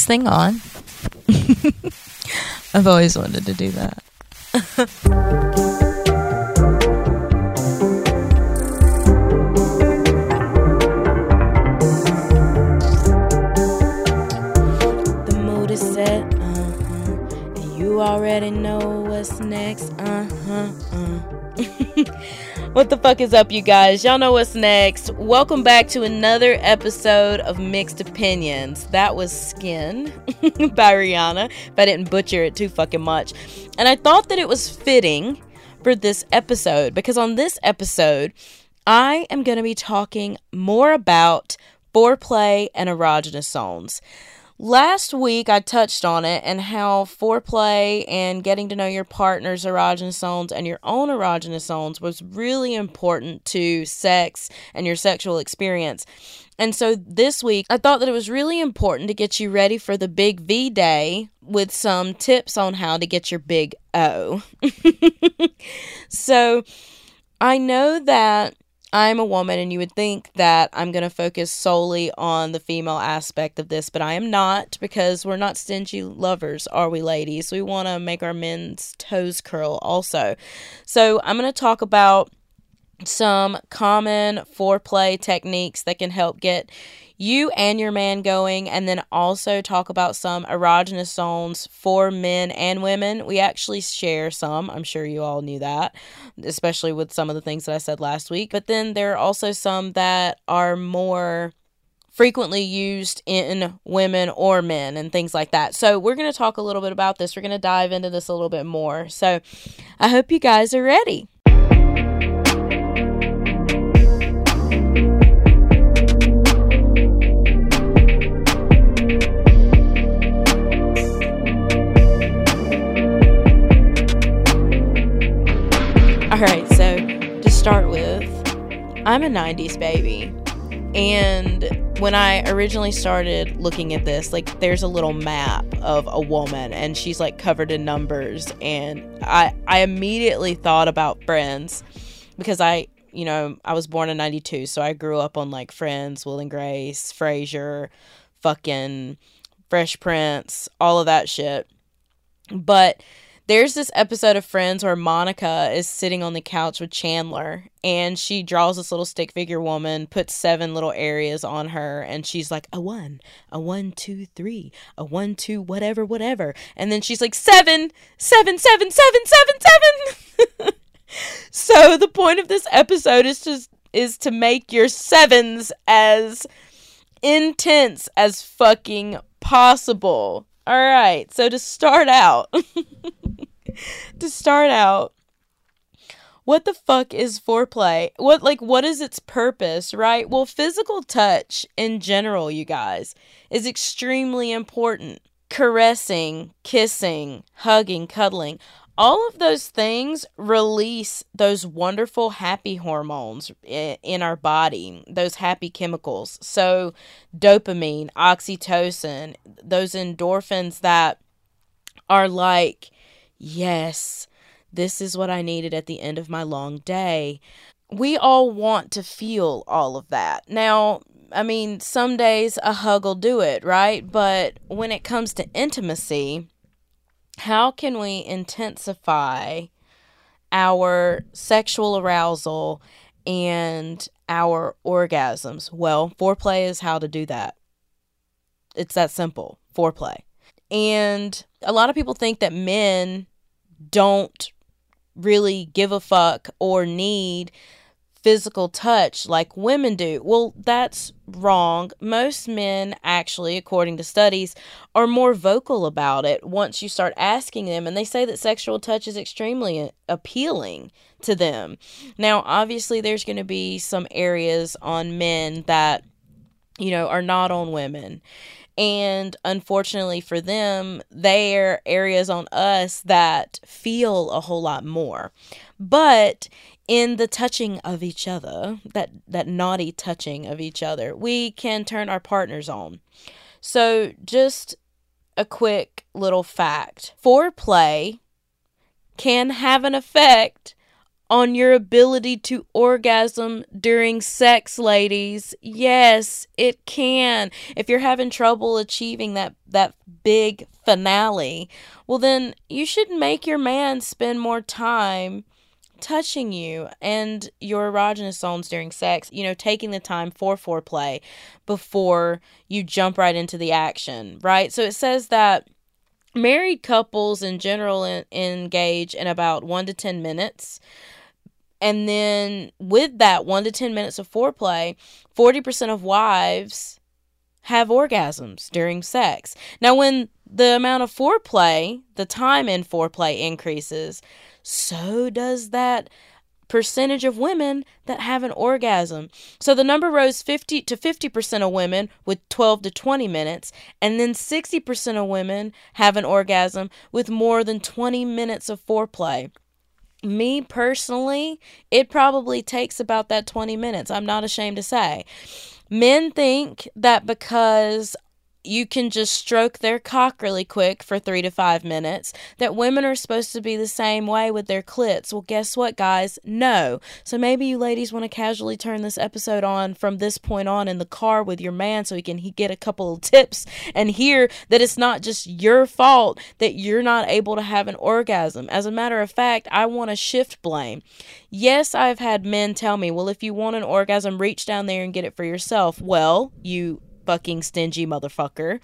this thing on? I've always wanted to do that. the mood is set, uh-huh. And you already know what's next, uh-huh, uh. What the fuck is up, you guys? Y'all know what's next. Welcome back to another episode of Mixxed Opinions. That was Skin by Rihanna, if I didn't butcher it too fucking much. And I thought that it was fitting for this episode because on this episode, I am going to be talking more about foreplay and erogenous zones. Last week, I touched on it and how foreplay and getting to know your partner's erogenous zones and your own erogenous zones was really important to sex and your sexual experience. And so this week, I thought that it was really important to get you ready for the big V Day with some tips on how to get your big O. so I know that I'm a woman, and you would think that I'm going to focus solely on the female aspect of this, but I am not because we're not stingy lovers, are we, ladies? We want to make our men's toes curl also. So, I'm going to talk about some common foreplay techniques that can help get you and your man going, and then also talk about some erogenous zones for men and women. We actually share some. I'm sure you all knew that, especially with some of the things that I said last week. But then there are also some that are more frequently used in women or men and things like that. So, we're going to talk a little bit about this. We're going to dive into this a little bit more. So, I hope you guys are ready. I'm a 90s baby. And when I originally started looking at this, like there's a little map of a woman and she's like covered in numbers and I I immediately thought about Friends because I, you know, I was born in 92, so I grew up on like Friends, Will and Grace, Frasier, fucking Fresh Prince, all of that shit. But there's this episode of Friends where Monica is sitting on the couch with Chandler and she draws this little stick figure woman, puts seven little areas on her, and she's like, a one, a one, two, three, a one, two, whatever, whatever. And then she's like, seven, seven, seven, seven, seven, seven. so the point of this episode is just is to make your sevens as intense as fucking possible. All right. So to start out, to start out, what the fuck is foreplay? What like what is its purpose, right? Well, physical touch in general, you guys, is extremely important. Caressing, kissing, hugging, cuddling, all of those things release those wonderful happy hormones in our body, those happy chemicals. So, dopamine, oxytocin, those endorphins that are like, yes, this is what I needed at the end of my long day. We all want to feel all of that. Now, I mean, some days a hug will do it, right? But when it comes to intimacy, how can we intensify our sexual arousal and our orgasms? Well, foreplay is how to do that. It's that simple foreplay. And a lot of people think that men don't really give a fuck or need physical touch like women do. Well, that's wrong. Most men, actually, according to studies, are more vocal about it once you start asking them, and they say that sexual touch is extremely appealing to them. Now, obviously, there's going to be some areas on men that, you know, are not on women. And unfortunately for them, there are areas on us that feel a whole lot more. But in the touching of each other, that, that naughty touching of each other, we can turn our partners on. So, just a quick little fact foreplay can have an effect on your ability to orgasm during sex, ladies. Yes, it can. If you're having trouble achieving that that big finale, well then you should make your man spend more time touching you and your erogenous zones during sex, you know, taking the time for foreplay before you jump right into the action, right? So it says that married couples in general engage in about 1 to 10 minutes and then with that 1 to 10 minutes of foreplay 40% of wives have orgasms during sex now when the amount of foreplay the time in foreplay increases so does that percentage of women that have an orgasm. So the number rose 50 to 50% of women with 12 to 20 minutes, and then 60% of women have an orgasm with more than 20 minutes of foreplay. Me personally, it probably takes about that 20 minutes. I'm not ashamed to say. Men think that because you can just stroke their cock really quick for three to five minutes. That women are supposed to be the same way with their clits. Well, guess what, guys? No. So maybe you ladies want to casually turn this episode on from this point on in the car with your man so he can he get a couple of tips and hear that it's not just your fault that you're not able to have an orgasm. As a matter of fact, I want to shift blame. Yes, I've had men tell me, well, if you want an orgasm, reach down there and get it for yourself. Well, you fucking stingy motherfucker.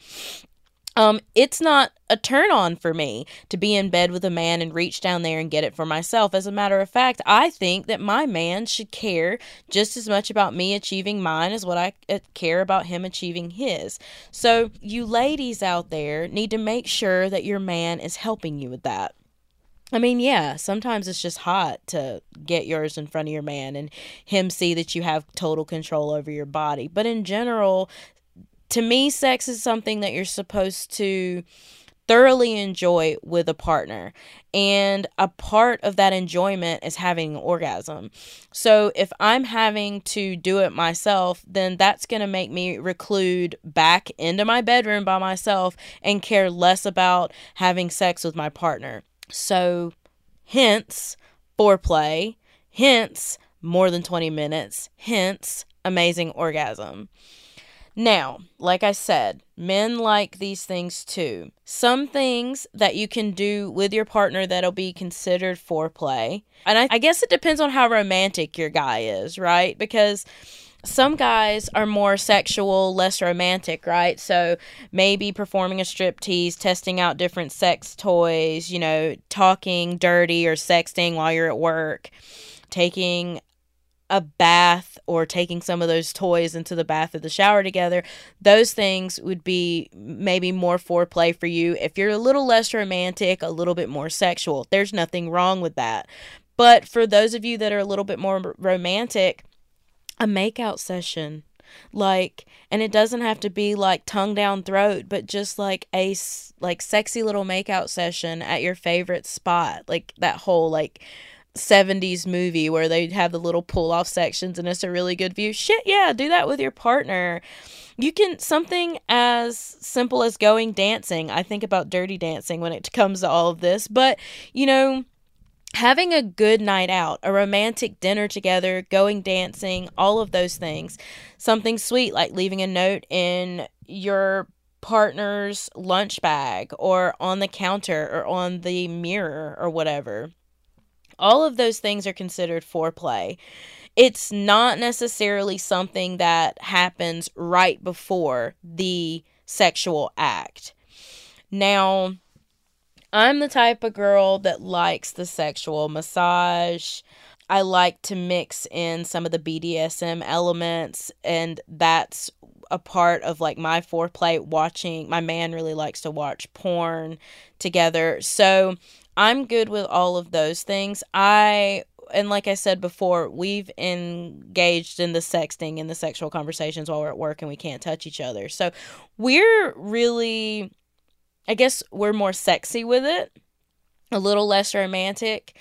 Um, it's not a turn on for me to be in bed with a man and reach down there and get it for myself. As a matter of fact, I think that my man should care just as much about me achieving mine as what I uh, care about him achieving his. So, you ladies out there need to make sure that your man is helping you with that. I mean, yeah, sometimes it's just hot to get yours in front of your man and him see that you have total control over your body. But in general, to me, sex is something that you're supposed to thoroughly enjoy with a partner. And a part of that enjoyment is having an orgasm. So if I'm having to do it myself, then that's going to make me reclude back into my bedroom by myself and care less about having sex with my partner. So, hence, foreplay, hence, more than 20 minutes, hence, amazing orgasm. Now, like I said, men like these things too. Some things that you can do with your partner that'll be considered foreplay. And I, I guess it depends on how romantic your guy is, right? Because some guys are more sexual, less romantic, right? So maybe performing a strip tease, testing out different sex toys, you know, talking dirty or sexting while you're at work, taking a bath or taking some of those toys into the bath or the shower together, those things would be maybe more foreplay for you. If you're a little less romantic, a little bit more sexual, there's nothing wrong with that. But for those of you that are a little bit more romantic, a makeout session like and it doesn't have to be like tongue down throat but just like a like sexy little makeout session at your favorite spot like that whole like 70s movie where they have the little pull off sections and it's a really good view. Shit, yeah, do that with your partner. You can something as simple as going dancing. I think about dirty dancing when it comes to all of this, but you know, having a good night out, a romantic dinner together, going dancing, all of those things. Something sweet like leaving a note in your partner's lunch bag or on the counter or on the mirror or whatever all of those things are considered foreplay. It's not necessarily something that happens right before the sexual act. Now, I'm the type of girl that likes the sexual massage. I like to mix in some of the BDSM elements, and that's a part of like my foreplay watching. My man really likes to watch porn together. So I'm good with all of those things. I and like I said before, we've engaged in the sexting and the sexual conversations while we're at work and we can't touch each other. So we're really I guess we're more sexy with it, a little less romantic.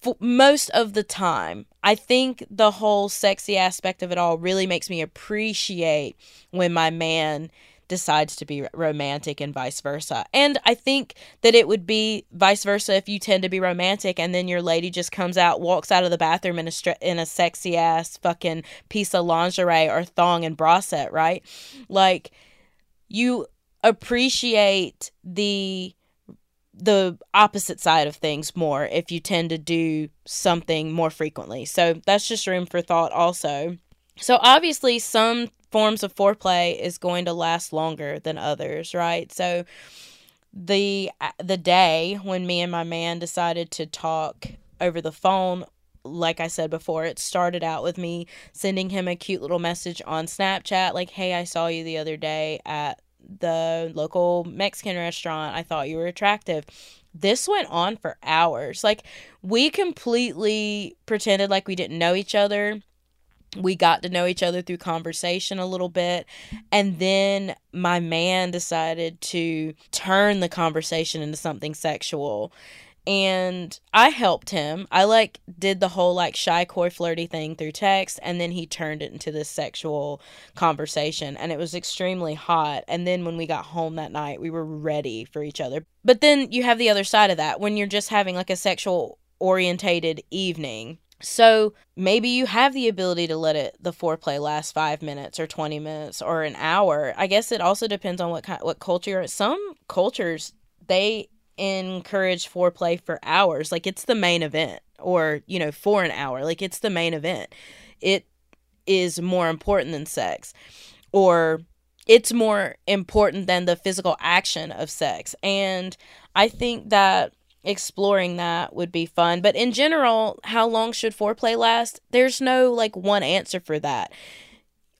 For most of the time, I think the whole sexy aspect of it all really makes me appreciate when my man decides to be romantic and vice versa. And I think that it would be vice versa if you tend to be romantic and then your lady just comes out, walks out of the bathroom in a in a sexy ass fucking piece of lingerie or thong and bra set, right? Like you appreciate the the opposite side of things more if you tend to do something more frequently. So that's just room for thought also. So obviously some forms of foreplay is going to last longer than others, right? So the uh, the day when me and my man decided to talk over the phone like I said before, it started out with me sending him a cute little message on Snapchat like, "Hey, I saw you the other day at the local Mexican restaurant. I thought you were attractive." This went on for hours. Like we completely pretended like we didn't know each other we got to know each other through conversation a little bit and then my man decided to turn the conversation into something sexual and I helped him. I like did the whole like shy coy flirty thing through text and then he turned it into this sexual conversation and it was extremely hot and then when we got home that night we were ready for each other. But then you have the other side of that when you're just having like a sexual orientated evening so maybe you have the ability to let it the foreplay last five minutes or twenty minutes or an hour. I guess it also depends on what kind what culture. Some cultures they encourage foreplay for hours, like it's the main event, or you know for an hour, like it's the main event. It is more important than sex, or it's more important than the physical action of sex. And I think that exploring that would be fun. But in general, how long should foreplay last? There's no like one answer for that.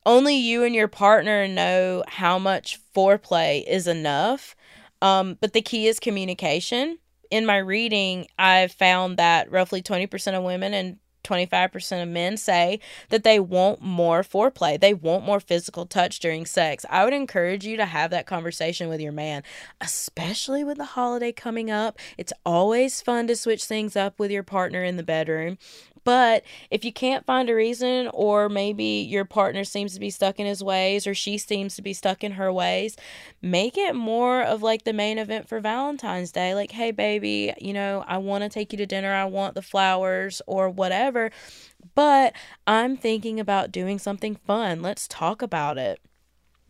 Only you and your partner know how much foreplay is enough. Um, but the key is communication. In my reading, I've found that roughly 20% of women and 25% of men say that they want more foreplay. They want more physical touch during sex. I would encourage you to have that conversation with your man, especially with the holiday coming up. It's always fun to switch things up with your partner in the bedroom. But if you can't find a reason, or maybe your partner seems to be stuck in his ways, or she seems to be stuck in her ways, make it more of like the main event for Valentine's Day. Like, hey, baby, you know, I want to take you to dinner. I want the flowers or whatever. But I'm thinking about doing something fun. Let's talk about it.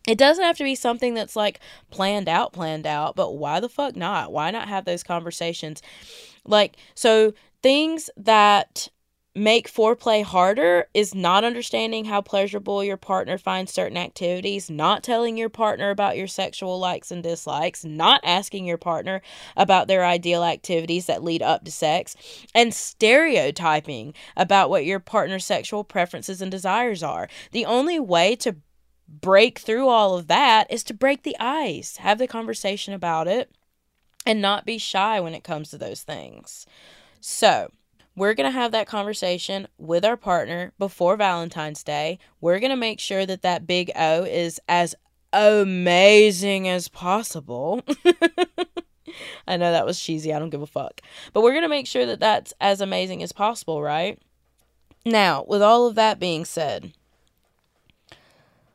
It doesn't have to be something that's like planned out, planned out, but why the fuck not? Why not have those conversations? Like, so things that make foreplay harder is not understanding how pleasurable your partner finds certain activities, not telling your partner about your sexual likes and dislikes, not asking your partner about their ideal activities that lead up to sex, and stereotyping about what your partner's sexual preferences and desires are. The only way to break through all of that is to break the ice, have the conversation about it, and not be shy when it comes to those things. So, we're going to have that conversation with our partner before Valentine's Day. We're going to make sure that that big O is as amazing as possible. I know that was cheesy. I don't give a fuck. But we're going to make sure that that's as amazing as possible, right? Now, with all of that being said,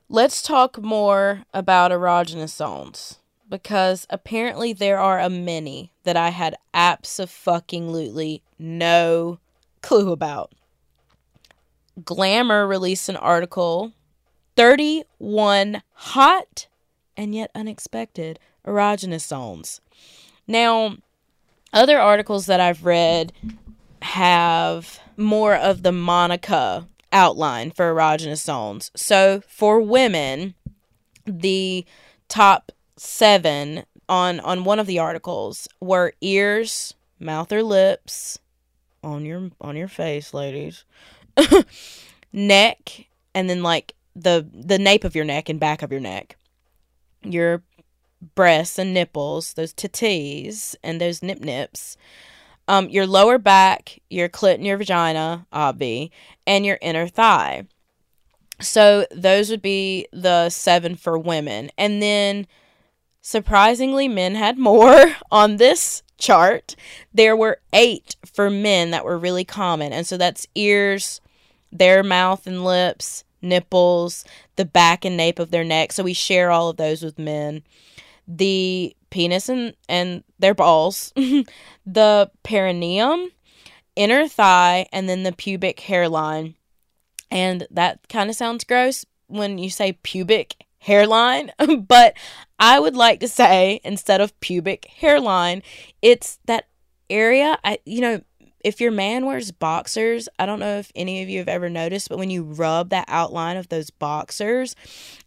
let's talk more about erogenous zones because apparently there are a many that I had absolutely no clue about. Glamour released an article 31 hot and yet unexpected erogenous zones. Now, other articles that I've read have more of the Monica outline for erogenous zones. So for women, the top seven on on one of the articles were ears, mouth or lips on your on your face, ladies. neck and then like the the nape of your neck and back of your neck. Your breasts and nipples, those titties and those nip nips. Um, your lower back, your clit and your vagina, obvi, and your inner thigh. So those would be the seven for women. And then Surprisingly, men had more on this chart. There were eight for men that were really common. And so that's ears, their mouth and lips, nipples, the back and nape of their neck. So we share all of those with men. The penis and, and their balls, the perineum, inner thigh, and then the pubic hairline. And that kind of sounds gross when you say pubic hairline, but I would like to say instead of pubic hairline, it's that area. I, you know, if your man wears boxers, I don't know if any of you have ever noticed, but when you rub that outline of those boxers,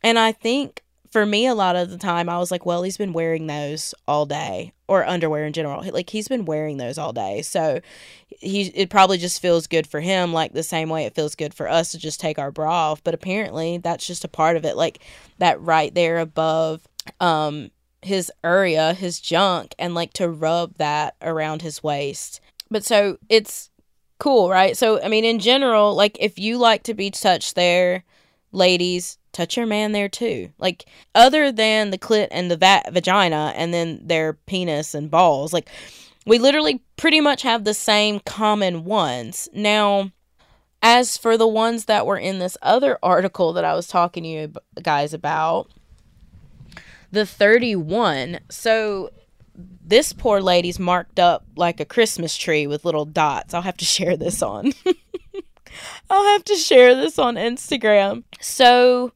and I think for me, a lot of the time, I was like, well, he's been wearing those all day, or underwear in general. Like he's been wearing those all day, so he it probably just feels good for him, like the same way it feels good for us to just take our bra off. But apparently, that's just a part of it, like that right there above um his area, his junk, and like to rub that around his waist. But so it's cool, right? So I mean, in general, like if you like to be touched there, ladies, touch your man there too. Like other than the clit and the va- vagina and then their penis and balls, like we literally pretty much have the same common ones. Now, as for the ones that were in this other article that I was talking to you guys about, the 31. So this poor lady's marked up like a Christmas tree with little dots. I'll have to share this on. I'll have to share this on Instagram. So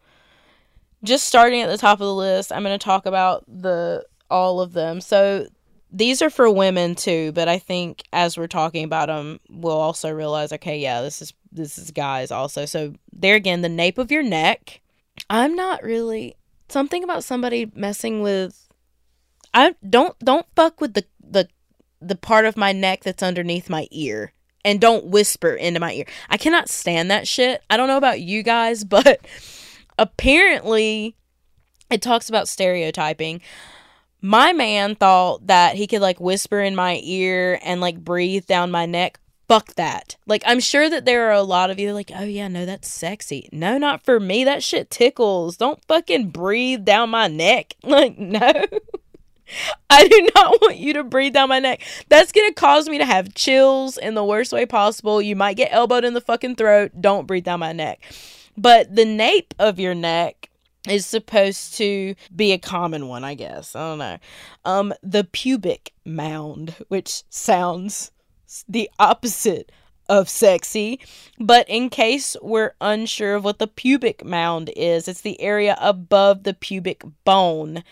just starting at the top of the list, I'm going to talk about the all of them. So these are for women too, but I think as we're talking about them, we'll also realize, okay, yeah, this is this is guys also. So there again, the nape of your neck. I'm not really something about somebody messing with. I don't don't fuck with the the the part of my neck that's underneath my ear and don't whisper into my ear. I cannot stand that shit. I don't know about you guys, but apparently it talks about stereotyping. My man thought that he could like whisper in my ear and like breathe down my neck. Fuck that. Like, I'm sure that there are a lot of you like, oh yeah, no, that's sexy. No, not for me. That shit tickles. Don't fucking breathe down my neck. Like, no. I do not want you to breathe down my neck. That's going to cause me to have chills in the worst way possible. You might get elbowed in the fucking throat. Don't breathe down my neck. But the nape of your neck is supposed to be a common one, I guess. I don't know. Um, the pubic mound, which sounds the opposite of sexy. But in case we're unsure of what the pubic mound is, it's the area above the pubic bone.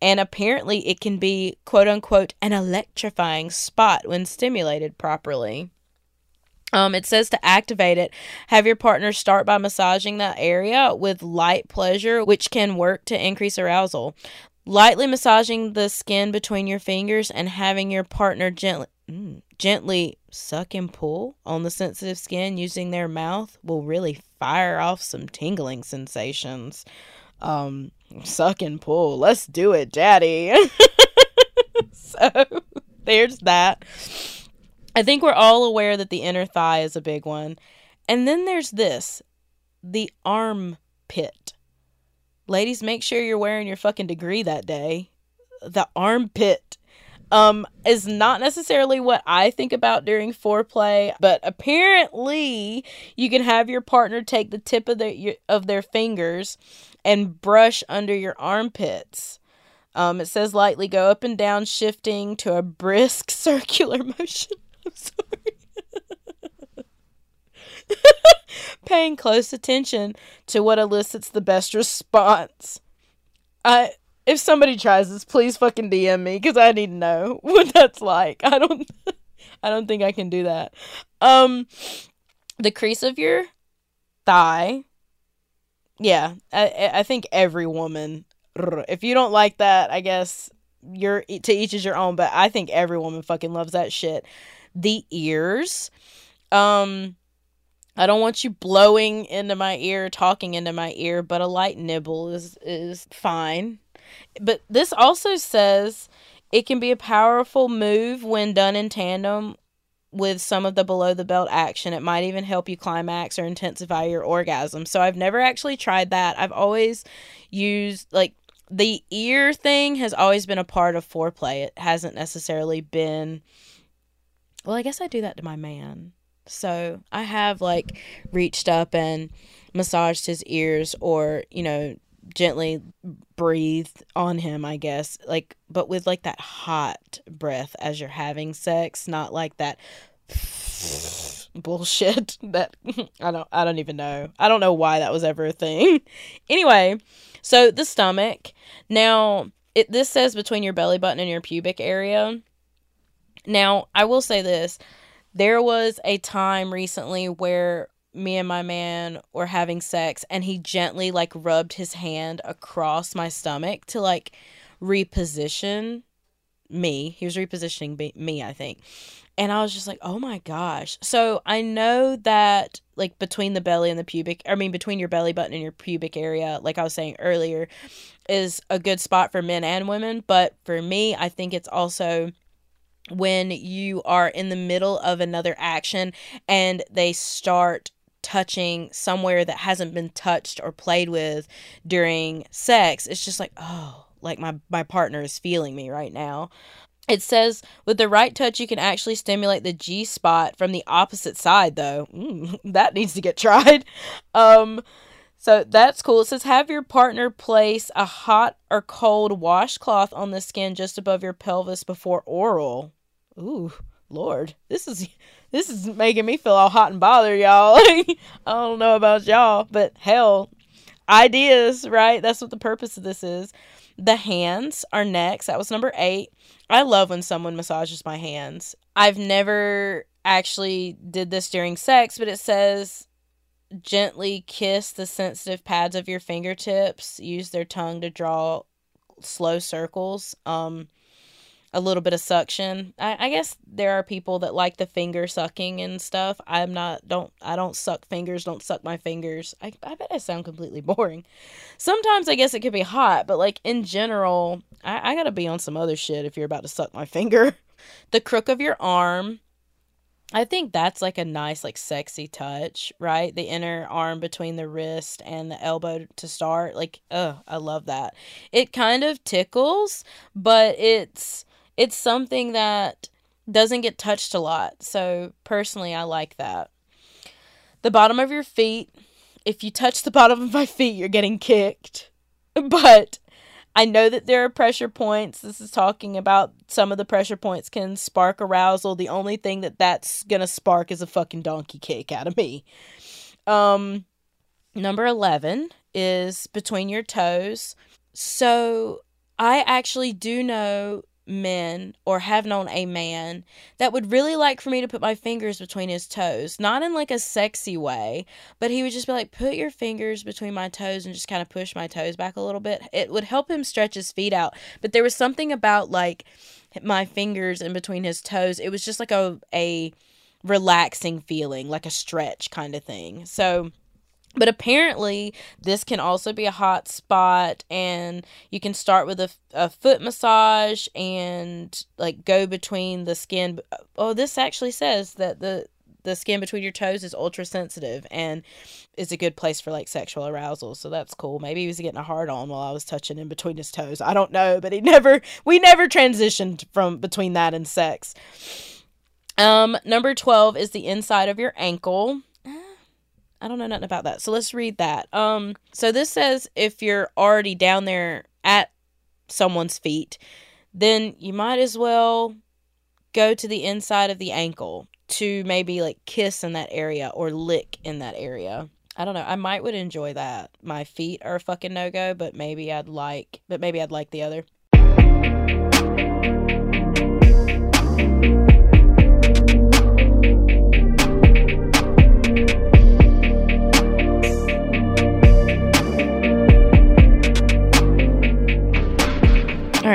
And apparently, it can be quote unquote an electrifying spot when stimulated properly. Um, it says to activate it, have your partner start by massaging that area with light pleasure, which can work to increase arousal. Lightly massaging the skin between your fingers and having your partner gently mm, gently suck and pull on the sensitive skin using their mouth will really fire off some tingling sensations. Um, suck and pull. Let's do it, daddy. so there's that. I think we're all aware that the inner thigh is a big one. And then there's this the armpit. Ladies, make sure you're wearing your fucking degree that day. The armpit um is not necessarily what I think about during foreplay, but apparently you can have your partner take the tip of their of their fingers and brush under your armpits. Um, it says lightly go up and down, shifting to a brisk circular motion. I'm sorry. Paying close attention to what elicits the best response. I if somebody tries this, please fucking DM me because I need to know what that's like. I don't I don't think I can do that. Um the crease of your thigh. Yeah, I I think every woman if you don't like that, I guess you're to each is your own, but I think every woman fucking loves that shit the ears. Um, I don't want you blowing into my ear, talking into my ear, but a light nibble is is fine. But this also says it can be a powerful move when done in tandem with some of the below the belt action. It might even help you climax or intensify your orgasm. So I've never actually tried that. I've always used like the ear thing has always been a part of foreplay. It hasn't necessarily been well, I guess I do that to my man. So I have like reached up and massaged his ears or, you know, gently breathed on him, I guess. Like but with like that hot breath as you're having sex, not like that bullshit that I don't I don't even know. I don't know why that was ever a thing. anyway, so the stomach. Now, it this says between your belly button and your pubic area. Now, I will say this. There was a time recently where me and my man were having sex and he gently like rubbed his hand across my stomach to like reposition me. He was repositioning me, I think. And I was just like, "Oh my gosh." So, I know that like between the belly and the pubic, I mean between your belly button and your pubic area, like I was saying earlier, is a good spot for men and women, but for me, I think it's also when you are in the middle of another action and they start touching somewhere that hasn't been touched or played with during sex it's just like oh like my my partner is feeling me right now it says with the right touch you can actually stimulate the G spot from the opposite side though. Mm, that needs to get tried. Um so that's cool. It says have your partner place a hot or cold washcloth on the skin just above your pelvis before oral. Ooh, Lord, this is this is making me feel all hot and bothered, y'all. I don't know about y'all, but hell, ideas, right? That's what the purpose of this is. The hands are next. That was number eight. I love when someone massages my hands. I've never actually did this during sex, but it says gently kiss the sensitive pads of your fingertips. Use their tongue to draw slow circles. Um, a little bit of suction. I, I, guess there are people that like the finger sucking and stuff. I'm not don't I don't suck fingers, don't suck my fingers. I, I bet I sound completely boring. Sometimes I guess it could be hot, but like in general, I, I gotta be on some other shit if you're about to suck my finger. the crook of your arm. I think that's like a nice, like sexy touch, right? The inner arm between the wrist and the elbow to start. Like, oh, I love that. It kind of tickles, but it's it's something that doesn't get touched a lot. So personally, I like that. The bottom of your feet, if you touch the bottom of my feet, you're getting kicked. But I know that there are pressure points. This is talking about some of the pressure points can spark arousal. The only thing that that's going to spark is a fucking donkey kick out of me. Um number 11 is between your toes. So I actually do know men or have known a man that would really like for me to put my fingers between his toes not in like a sexy way but he would just be like put your fingers between my toes and just kind of push my toes back a little bit. It would help him stretch his feet out but there was something about like my fingers in between his toes. It was just like a a relaxing feeling like a stretch kind of thing. So but apparently, this can also be a hot spot, and you can start with a, a foot massage and like go between the skin. Oh, this actually says that the the skin between your toes is ultra sensitive and is a good place for like sexual arousal. So that's cool. Maybe he was getting a hard on while I was touching in between his toes. I don't know, but he never we never transitioned from between that and sex. Um number 12 is the inside of your ankle. I don't know nothing about that. So let's read that. Um so this says if you're already down there at someone's feet, then you might as well go to the inside of the ankle to maybe like kiss in that area or lick in that area. I don't know. I might would enjoy that. My feet are a fucking no-go, but maybe I'd like but maybe I'd like the other.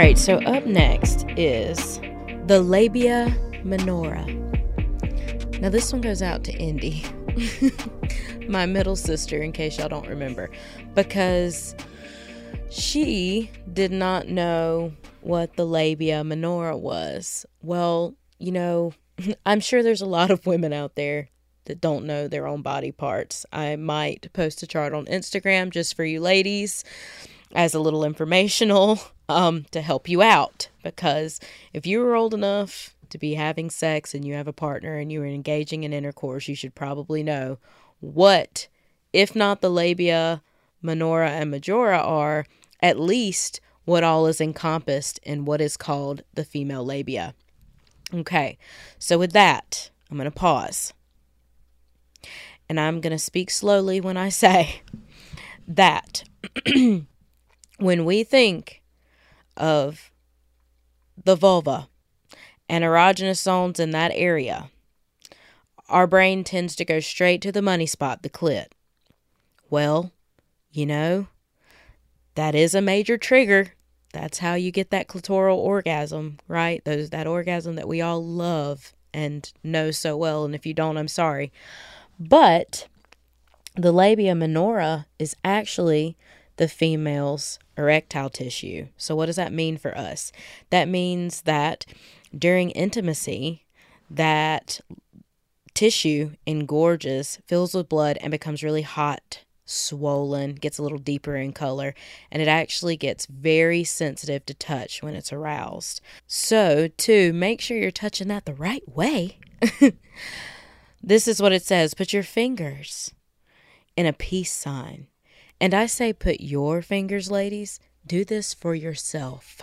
Right, so up next is the labia minora. Now, this one goes out to Indy, my middle sister, in case y'all don't remember, because she did not know what the labia minora was. Well, you know, I'm sure there's a lot of women out there that don't know their own body parts. I might post a chart on Instagram just for you ladies as a little informational um, to help you out. Because if you were old enough to be having sex and you have a partner and you are engaging in intercourse, you should probably know what if not the labia minora and majora are, at least what all is encompassed in what is called the female labia. Okay, so with that, I'm going to pause. And I'm going to speak slowly when I say that when we think of the vulva and erogenous zones in that area, our brain tends to go straight to the money spot, the clit. Well, you know, that is a major trigger. That's how you get that clitoral orgasm, right? Those that orgasm that we all love and know so well. And if you don't, I'm sorry. But the labia minora is actually the female's erectile tissue. So, what does that mean for us? That means that during intimacy, that tissue engorges, fills with blood, and becomes really hot swollen, gets a little deeper in color, and it actually gets very sensitive to touch when it's aroused. So, to make sure you're touching that the right way, this is what it says put your fingers in a peace sign. And I say, put your fingers, ladies, do this for yourself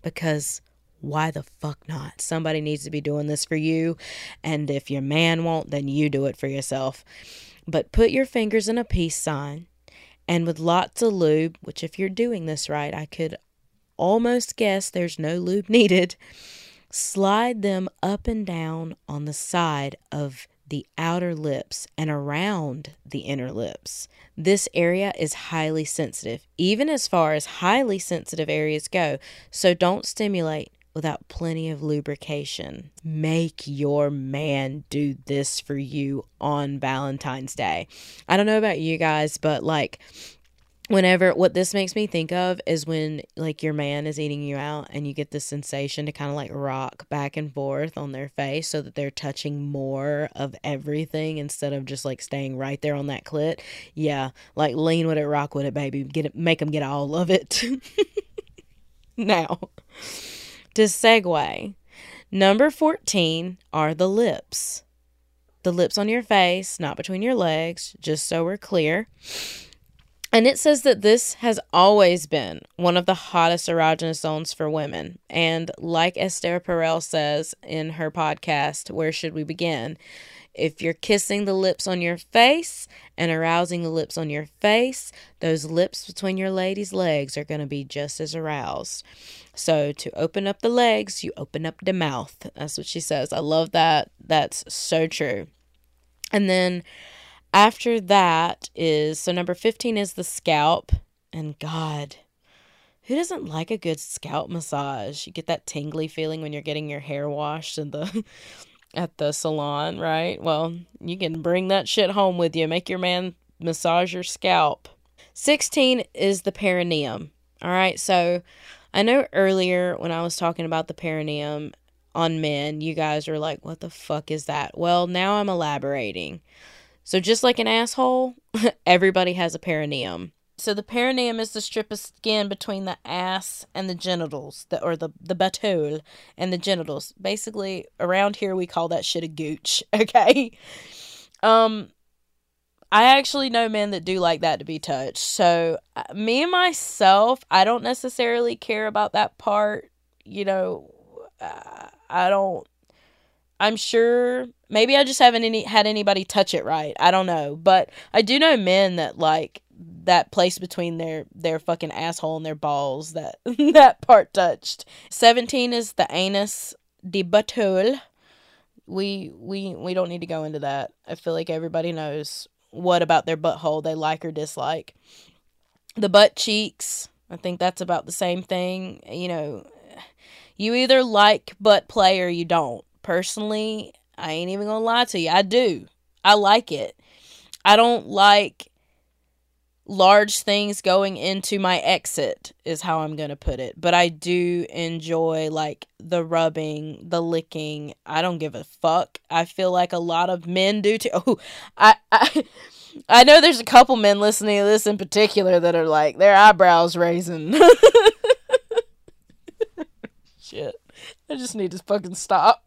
because why the fuck not? Somebody needs to be doing this for you. And if your man won't, then you do it for yourself. But put your fingers in a peace sign and with lots of lube, which if you're doing this right, I could almost guess there's no lube needed, slide them up and down on the side of the outer lips and around the inner lips. This area is highly sensitive, even as far as highly sensitive areas go, so don't stimulate without plenty of lubrication. Make your man do this for you on Valentine's Day. I don't know about you guys, but like whenever what this makes me think of is when like your man is eating you out and you get the sensation to kind of like rock back and forth on their face so that they're touching more of everything instead of just like staying right there on that clit yeah like lean with it rock with it baby get it make them get all of it now to segue, number 14 are the lips. The lips on your face, not between your legs, just so we're clear. And it says that this has always been one of the hottest erogenous zones for women. And like Esther Perel says in her podcast, Where Should We Begin? If you're kissing the lips on your face and arousing the lips on your face, those lips between your lady's legs are going to be just as aroused. So to open up the legs, you open up the mouth. That's what she says. I love that. That's so true. And then after that is so number 15 is the scalp. And God, who doesn't like a good scalp massage? You get that tingly feeling when you're getting your hair washed and the at the salon, right? Well, you can bring that shit home with you. Make your man massage your scalp. 16 is the perineum. All right, so I know earlier when I was talking about the perineum on men, you guys were like, what the fuck is that? Well, now I'm elaborating. So, just like an asshole, everybody has a perineum. So the perineum is the strip of skin between the ass and the genitals, the, or the the batole and the genitals. Basically, around here we call that shit a gooch. Okay. Um, I actually know men that do like that to be touched. So uh, me and myself, I don't necessarily care about that part. You know, uh, I don't. I'm sure maybe I just haven't any had anybody touch it right. I don't know, but I do know men that like that place between their their fucking asshole and their balls that that part touched. 17 is the anus de butthole. We we we don't need to go into that. I feel like everybody knows what about their butthole they like or dislike. The butt cheeks, I think that's about the same thing. You know, you either like butt play or you don't. Personally, I ain't even gonna lie to you. I do. I like it. I don't like large things going into my exit is how I'm going to put it. But I do enjoy like the rubbing, the licking. I don't give a fuck. I feel like a lot of men do too. Oh, I I I know there's a couple men listening to this in particular that are like their eyebrows raising. Shit. I just need to fucking stop.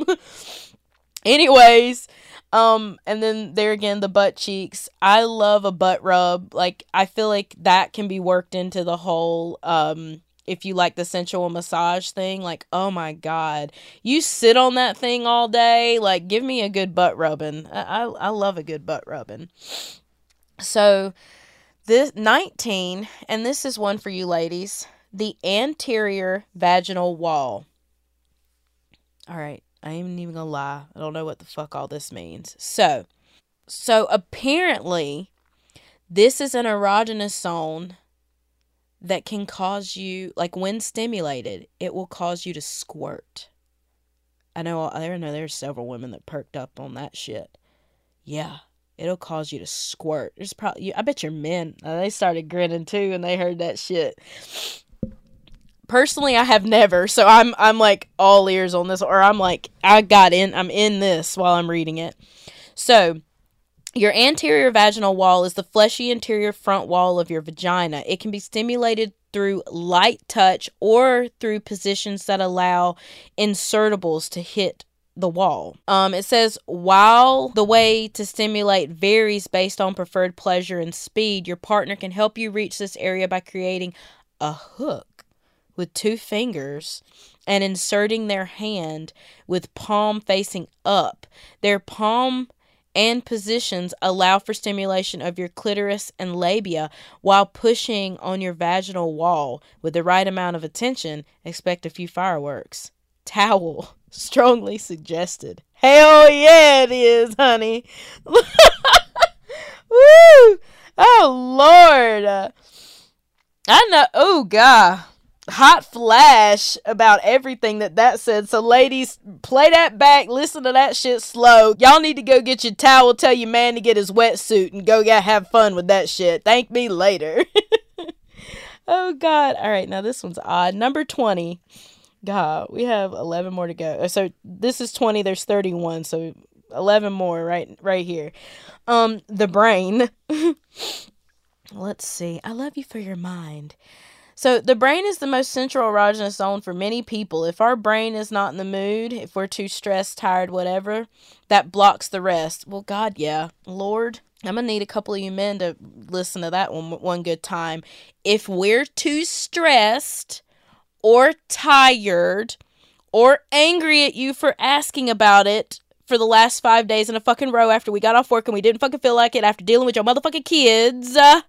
Anyways, Um, and then there again, the butt cheeks. I love a butt rub. Like I feel like that can be worked into the whole um if you like the sensual massage thing, like, oh my God, you sit on that thing all day. Like, give me a good butt rubbing. I, I, I love a good butt rubbing. So, this 19, and this is one for you ladies the anterior vaginal wall. All right, I ain't even gonna lie. I don't know what the fuck all this means. So, so apparently, this is an erogenous zone that can cause you, like when stimulated, it will cause you to squirt. I know, I know there's several women that perked up on that shit. Yeah, it'll cause you to squirt. There's probably, I bet your men, they started grinning too and they heard that shit. Personally, I have never, so I'm I'm like all ears on this, or I'm like I got in, I'm in this while I'm reading it. So, your anterior vaginal wall is the fleshy interior front wall of your vagina. It can be stimulated through light touch or through positions that allow insertables to hit the wall. Um, it says while the way to stimulate varies based on preferred pleasure and speed, your partner can help you reach this area by creating a hook with two fingers and inserting their hand with palm facing up. Their palm and positions allow for stimulation of your clitoris and labia while pushing on your vaginal wall. With the right amount of attention, expect a few fireworks. Towel, strongly suggested. Hell yeah, it is, honey. Woo! Oh, Lord. I know. Oh, God hot flash about everything that that said. So, ladies, play that back, listen to that shit slow. Y'all need to go get your towel, tell your man to get his wetsuit, and go get have fun with that shit. Thank me later. oh, God. All right, now this one's odd. Number 20. God, we have 11 more to go. So, this is 20, there's 31. So, 11 more right right here. Um, the brain. Let's see. I love you for your mind. So, the brain is the most central erogenous zone for many people. If our brain is not in the mood, if we're too stressed, tired, whatever, that blocks the rest. Well, God, yeah. Lord, I'm going to need a couple of you men to listen to that one one good time. If we're too stressed or tired or angry at you for asking about it, for the last five days in a fucking row after we got off work and we didn't fucking feel like it after dealing with your motherfucking kids. Uh,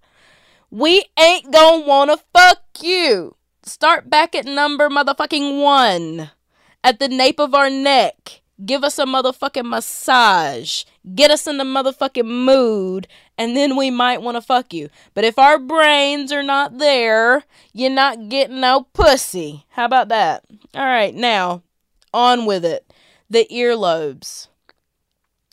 we ain't gonna wanna fuck you. Start back at number motherfucking one. At the nape of our neck. Give us a motherfucking massage. Get us in the motherfucking mood. And then we might wanna fuck you. But if our brains are not there, you're not getting no pussy. How about that? Alright, now, on with it. The earlobes.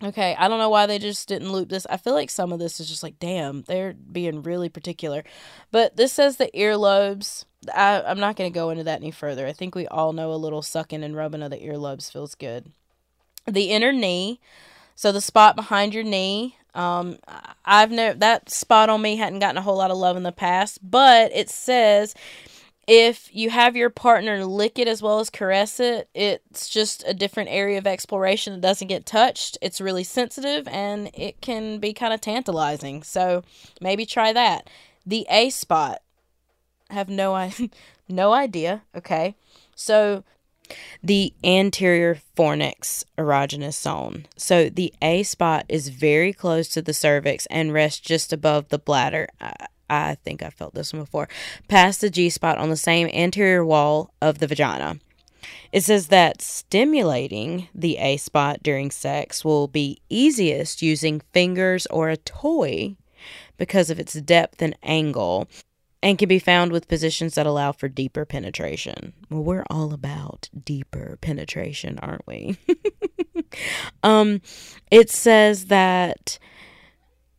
Okay, I don't know why they just didn't loop this. I feel like some of this is just like, damn, they're being really particular. But this says the earlobes. I, I'm not going to go into that any further. I think we all know a little sucking and rubbing of the earlobes feels good. The inner knee, so the spot behind your knee. Um, I've never that spot on me hadn't gotten a whole lot of love in the past, but it says if you have your partner lick it as well as caress it, it's just a different area of exploration that doesn't get touched. It's really sensitive and it can be kind of tantalizing. So maybe try that. The A spot. have no I no idea. Okay. So the anterior fornix erogenous zone. So the A spot is very close to the cervix and rests just above the bladder. I think I felt this one before, past the G spot on the same anterior wall of the vagina. It says that stimulating the A spot during sex will be easiest using fingers or a toy because of its depth and angle and can be found with positions that allow for deeper penetration. Well, we're all about deeper penetration, aren't we? um it says that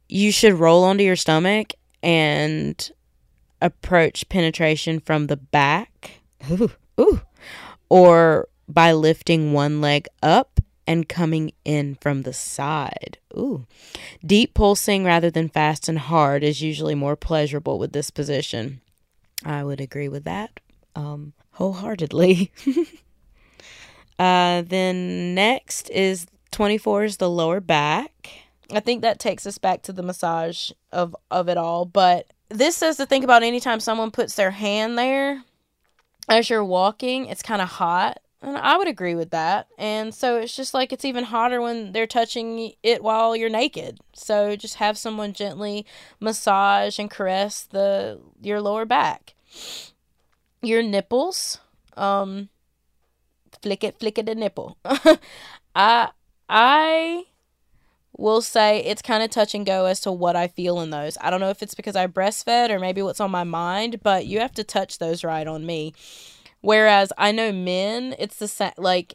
you should roll onto your stomach and approach penetration from the back. Ooh, ooh. Or by lifting one leg up and coming in from the side. Ooh. Deep pulsing rather than fast and hard is usually more pleasurable with this position. I would agree with that um, wholeheartedly. uh, then next is 24 is the lower back. I think that takes us back to the massage of of it all, but this says to think about anytime someone puts their hand there as you're walking, it's kind of hot. And I would agree with that. And so it's just like it's even hotter when they're touching it while you're naked. So just have someone gently massage and caress the your lower back. Your nipples. Um flick it, flick it the nipple. I I will say it's kind of touch and go as to what I feel in those. I don't know if it's because I breastfed or maybe what's on my mind, but you have to touch those right on me. Whereas I know men, it's the same. Like,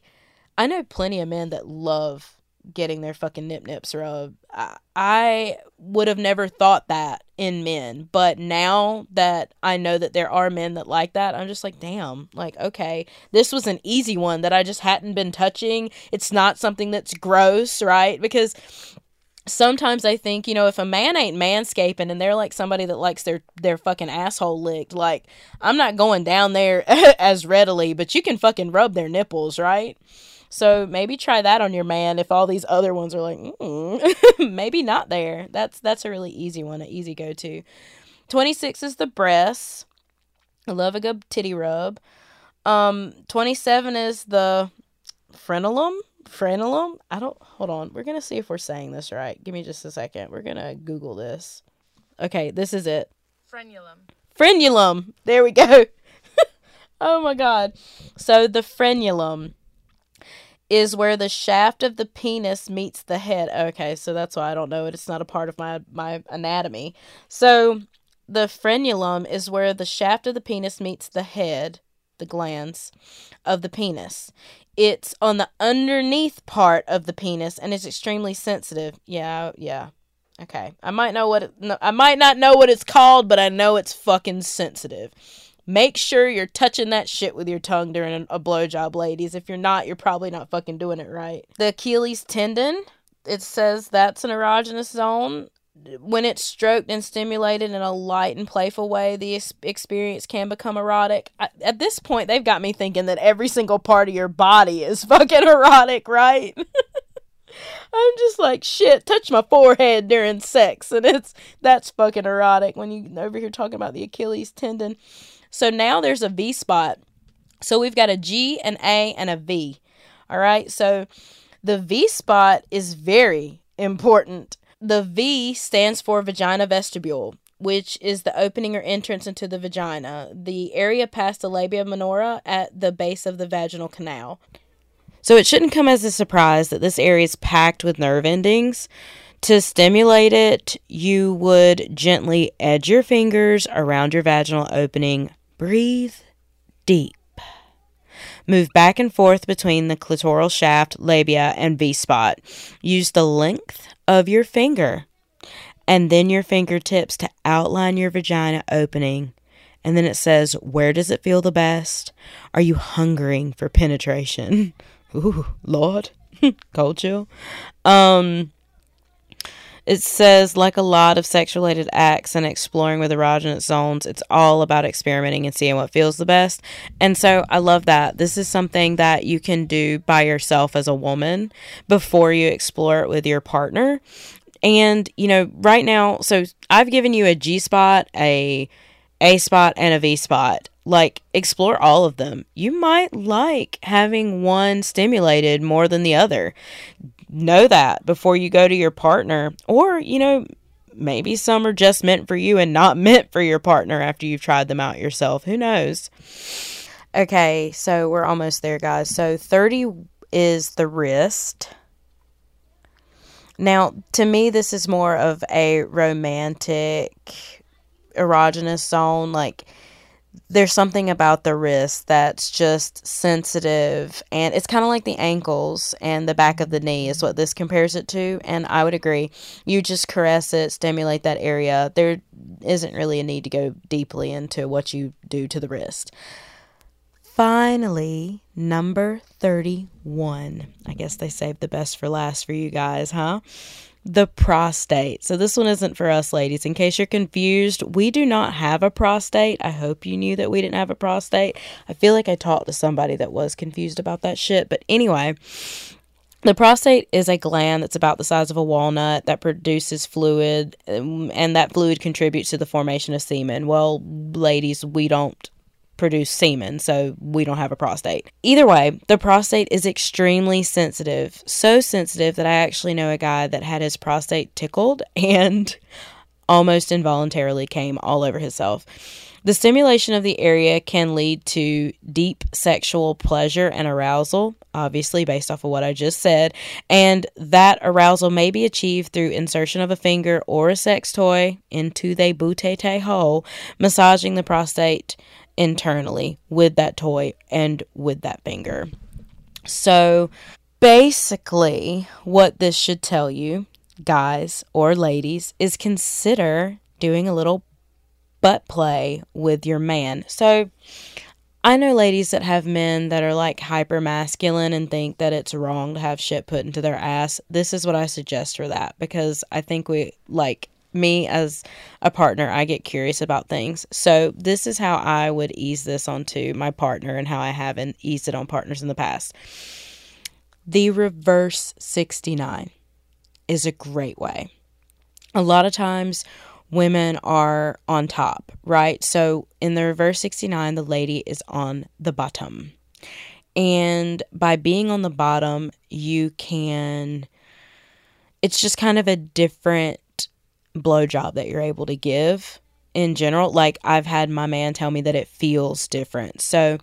I know plenty of men that love getting their fucking nip nips rubbed. I, I would have never thought that in men, but now that I know that there are men that like that, I'm just like, damn, like, okay, this was an easy one that I just hadn't been touching. It's not something that's gross, right? Because sometimes I think, you know, if a man ain't manscaping and they're like somebody that likes their their fucking asshole licked, like I'm not going down there as readily, but you can fucking rub their nipples, right? So maybe try that on your man if all these other ones are like, mm, maybe not there. That's that's a really easy one, an easy go to. 26 is the breasts. I love a good titty rub. Um 27 is the frenulum frenulum. I don't hold on. We're gonna see if we're saying this right. Give me just a second. We're gonna Google this. Okay, this is it. Frenulum. Frenulum. There we go. oh my god. So the frenulum is where the shaft of the penis meets the head. Okay, so that's why I don't know it. It's not a part of my my anatomy. So the frenulum is where the shaft of the penis meets the head, the glands of the penis. It's on the underneath part of the penis and is extremely sensitive. Yeah, yeah. Okay. I might know what it, I might not know what it's called, but I know it's fucking sensitive. Make sure you're touching that shit with your tongue during a blowjob, ladies. If you're not, you're probably not fucking doing it right. The Achilles tendon, it says that's an erogenous zone when it's stroked and stimulated in a light and playful way, the experience can become erotic. At this point, they've got me thinking that every single part of your body is fucking erotic, right? I'm just like shit. Touch my forehead during sex, and it's that's fucking erotic. When you over here talking about the Achilles tendon, so now there's a V spot. So we've got a G, an A, and a V. All right. So the V spot is very important the V stands for vagina vestibule, which is the opening or entrance into the vagina, the area past the labia minora at the base of the vaginal canal. So it shouldn't come as a surprise that this area is packed with nerve endings. To stimulate it, you would gently edge your fingers around your vaginal opening. Breathe deep. Move back and forth between the clitoral shaft, labia, and V spot. Use the length of your finger and then your fingertips to outline your vagina opening. And then it says, Where does it feel the best? Are you hungering for penetration? Ooh, Lord. Cold chill. Um, it says, like a lot of sex related acts and exploring with erogenous zones, it's all about experimenting and seeing what feels the best. And so I love that. This is something that you can do by yourself as a woman before you explore it with your partner. And, you know, right now, so I've given you a G spot, a A spot, and a V spot like explore all of them. You might like having one stimulated more than the other know that before you go to your partner. Or, you know, maybe some are just meant for you and not meant for your partner after you've tried them out yourself. Who knows? Okay, so we're almost there, guys. So 30 is the wrist. Now, to me, this is more of a romantic erogenous zone. Like, there's something about the wrist that's just sensitive and it's kind of like the ankles and the back of the knee is what this compares it to and i would agree you just caress it stimulate that area there isn't really a need to go deeply into what you do to the wrist. Finally number 31 i guess they saved the best for last for you guys huh the prostate. So, this one isn't for us ladies. In case you're confused, we do not have a prostate. I hope you knew that we didn't have a prostate. I feel like I talked to somebody that was confused about that shit. But anyway, The prostate is a gland that's about the size of a walnut that produces fluid, um, and that fluid contributes to the formation of semen. Well, ladies, we don't produce semen, so we don't have a prostate. Either way, the prostate is extremely sensitive. So sensitive that I actually know a guy that had his prostate tickled and almost involuntarily came all over himself. The stimulation of the area can lead to deep sexual pleasure and arousal, obviously, based off of what I just said. And that arousal may be achieved through insertion of a finger or a sex toy into the bootete hole, massaging the prostate internally with that toy and with that finger. So, basically, what this should tell you, guys or ladies, is consider doing a little butt play with your man. So I know ladies that have men that are like hyper masculine and think that it's wrong to have shit put into their ass. This is what I suggest for that because I think we like me as a partner, I get curious about things. So, this is how I would ease this onto my partner and how I haven't eased it on partners in the past. The reverse 69 is a great way. A lot of times women are on top, right? So in the reverse 69, the lady is on the bottom. And by being on the bottom, you can, it's just kind of a different blowjob that you're able to give in general. Like I've had my man tell me that it feels different. So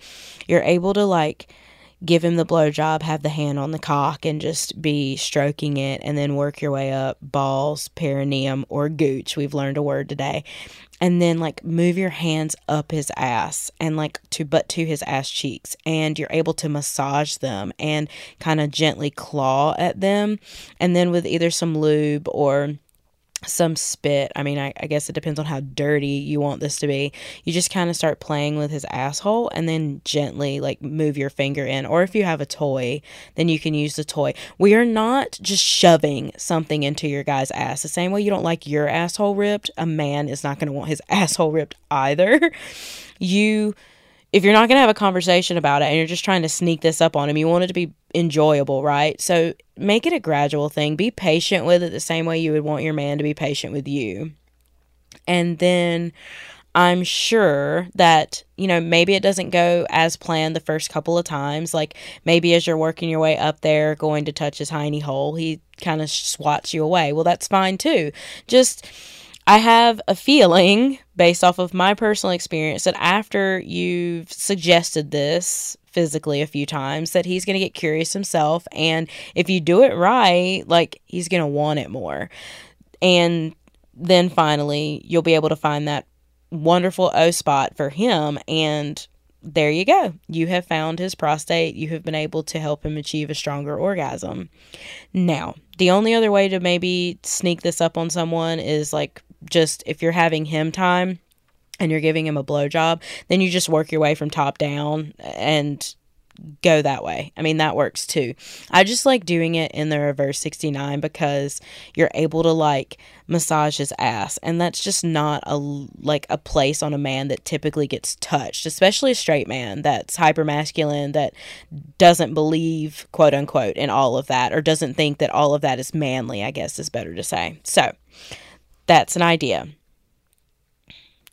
you're able to like give him the blowjob, have the hand on the cock, and just be stroking it, and then work your way up balls, perineum, or gooch. We've learned a word today. And then like move your hands up his ass and like to but to his ass cheeks, and you're able to massage them and kind of gently claw at them. And then with either some lube or some spit. I mean, I, I, guess it depends on how dirty you want this to be. You just kind of start playing with his asshole and then gently like move your finger in. Or if you have a toy, then you can use the toy. We are not just shoving something into your guy's ass. The same way you don't like your asshole ripped, a man is not going to want his asshole ripped either. You if you're not going to have a conversation about it and you're just trying to sneak this up on him, you want it to be enjoyable, right? So make it a gradual thing. Be patient with it the same way you would want your man to be patient with you. And then I'm sure that, you know, maybe it doesn't go as planned the first couple of times. Like maybe as you're working your way up there, going to touch his tiny hole, he kind of swats you away. Well, that's fine too. Just I have a feeling, based off of my personal experience, that after you've suggested this physically a few times, that he's going to get curious himself. And if you do it right, like he's going to want it more. And then finally, you'll be able to find that wonderful O spot for him. And there you go. You have found his prostate. You have been able to help him achieve a stronger orgasm. Now, the only other way to maybe sneak this up on someone is like just if you're having him time and you're giving him a blowjob, then you just work your way from top down and go that way. I mean, that works too. I just like doing it in the reverse 69 because you're able to like massage his ass and that's just not a like a place on a man that typically gets touched, especially a straight man that's hyper masculine that doesn't believe quote unquote in all of that or doesn't think that all of that is manly, I guess is better to say. So, that's an idea.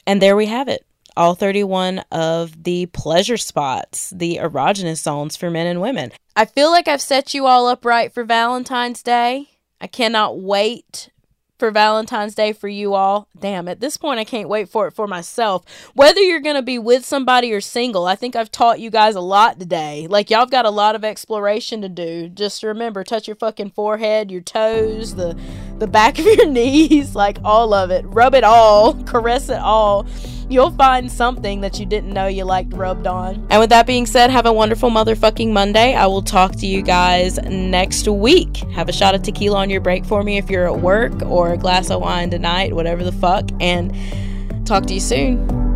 And there we have it. All 31 of the pleasure spots, the erogenous zones for men and women. I feel like I've set you all up right for Valentine's Day. I cannot wait for Valentine's Day for you all. Damn, at this point, I can't wait for it for myself. Whether you're going to be with somebody or single, I think I've taught you guys a lot today. Like, y'all have got a lot of exploration to do. Just remember, touch your fucking forehead, your toes, the, the back of your knees, like all of it. Rub it all, caress it all you'll find something that you didn't know you liked rubbed on. And with that being said, have a wonderful motherfucking Monday. I will talk to you guys next week. Have a shot of tequila on your break for me if you're at work or a glass of wine tonight, whatever the fuck. And talk to you soon.